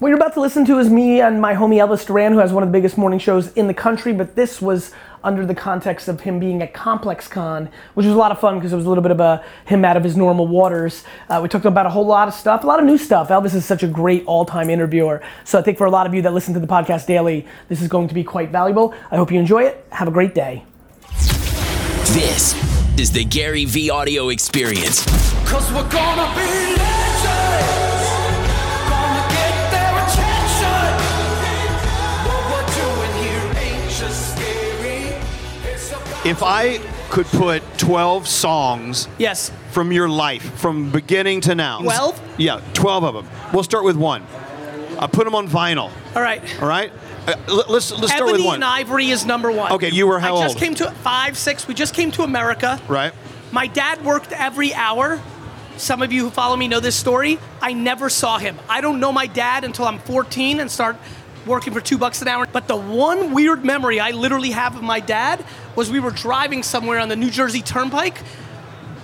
What you're about to listen to is me and my homie Elvis Duran, who has one of the biggest morning shows in the country, but this was under the context of him being at ComplexCon, which was a lot of fun because it was a little bit of a him out of his normal waters. Uh, we talked about a whole lot of stuff, a lot of new stuff. Elvis is such a great all-time interviewer, so I think for a lot of you that listen to the podcast daily, this is going to be quite valuable. I hope you enjoy it. Have a great day. This is the GaryVee audio experience. Cause we're gonna be legends. If I could put 12 songs Yes. from your life, from beginning to now. 12? Yeah, 12 of them. We'll start with one. I put them on vinyl. All right. All right. Uh, let's let's start with Ebony one. and Ivory is number one. Okay, you were how old? I just old? came to five, six. We just came to America. right. My dad worked every hour. Some of you who follow me know this story. I never saw him. I don't know my dad until I'm 14 and start working for two bucks an hour. But the one weird memory I literally have of my dad was we were driving somewhere on the New Jersey Turnpike,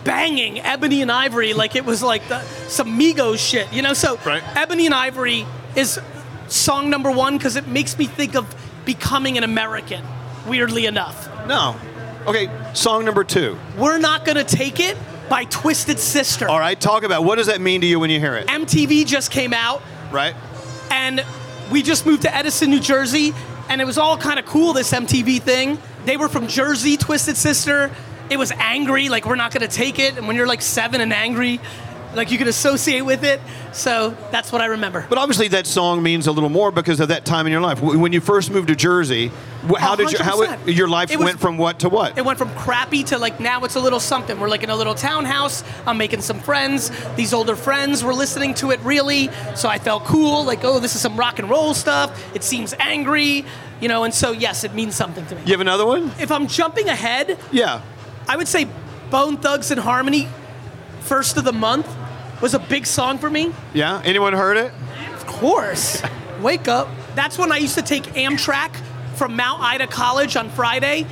banging Ebony and Ivory like it was like the, some Migos shit, you know? So Right. Ebony and Ivory is song number one because it makes me think of becoming an American, weirdly enough. No. Okay. Song number two. We're Not Gonna Take It by Twisted Sister. All right. Talk about what does that mean to you when you hear it? MTV just came out, Right. and we just moved to Edison, New Jersey, and it was all kind of cool, this MTV thing. They were from Jersey, Twisted Sister. It was angry, like, we're not gonna take it. And when you're like seven and angry, like, you can associate with it. So that's what I remember. But obviously that song means a little more because of that time in your life. When you first moved to Jersey, how did you how it, your life It was- went from what to what? It went from crappy to like now it's a little something. We're like in a little townhouse. I'm making some friends. These older friends were listening to it really, so I felt cool. Like, oh, this is some rock and roll stuff. It seems angry, you know. And so yes, it means something to me. you have another one? If I'm jumping ahead, Yeah. I would say Bone Thugs-n-Harmony, first of the month, was a big song for me. Yeah. Anyone heard it? Of course. Wake up. That's when I used to take Amtrak from Mount Ida College on Friday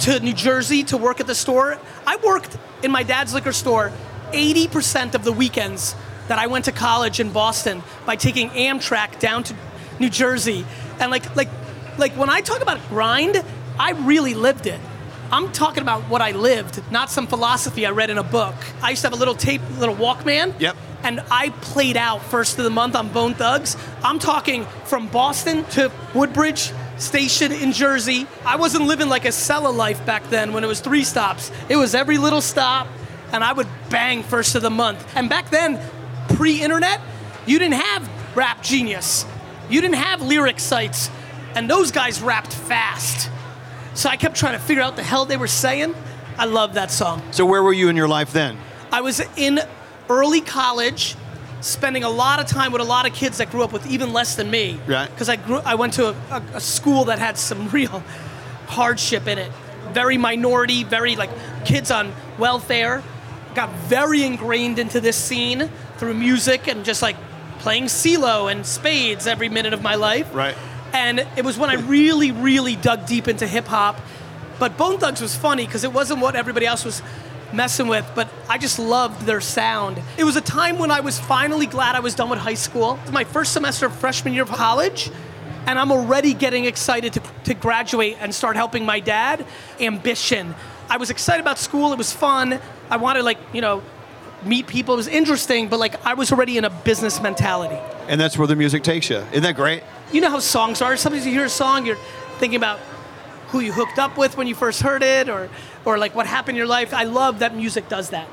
to New Jersey to work at the store. I worked in my dad's liquor store 80% of the weekends that I went to college in Boston by taking Amtrak down to New Jersey. And like like like when I talk about grind, I really lived it. I'm talking about what I lived, not some philosophy I read in a book. I used to have a little tape, little Walkman Yep. and I played out first of the month on Bone Thugs. I'm talking from Boston to Woodbridge Station in Jersey. I wasn't living like a cellar life back then when it was three stops. It was every little stop, and I would bang first of the month. And back then, pre-internet, you didn't have Rap Genius, you didn't have lyric sites, and those guys rapped fast. So I kept trying to figure out the hell they were saying. I love that song. So where were you in your life then? I was in early college, spending a lot of time with a lot of kids that grew up with even less than me. Right. Because I grew, I went to a, a, a school that had some real hardship in it. Very minority, very like kids on welfare. Got very ingrained into this scene through music and just like playing CeeLo and spades every minute of my life. Right. And it was when I really, really dug deep into hip hop. But Bone Thugs was funny because it wasn't what everybody else was messing with, but I just loved their sound. It was a time when I was finally glad I was done with high school. My first semester of freshman year of college, and I'm already getting excited to, to graduate and start helping my dad. Ambition. I was excited about school, it was fun. I wanted, like, you know, meet people. It was interesting, but like I was already in a business mentality. And that's where the music takes you. Isn't that great? You know how songs are. Sometimes you hear a song, you're thinking about who you hooked up with when you first heard it, or or like what happened in your life. I love that music does that.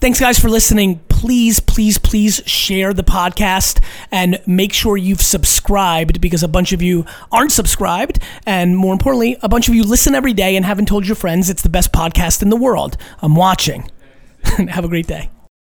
Thanks, guys, for listening. Please, please, please share the podcast and make sure you've subscribed because a bunch of you aren't subscribed. And more importantly, a bunch of you listen every day and haven't told your friends it's the best podcast in the world. I'm watching. Have a great day.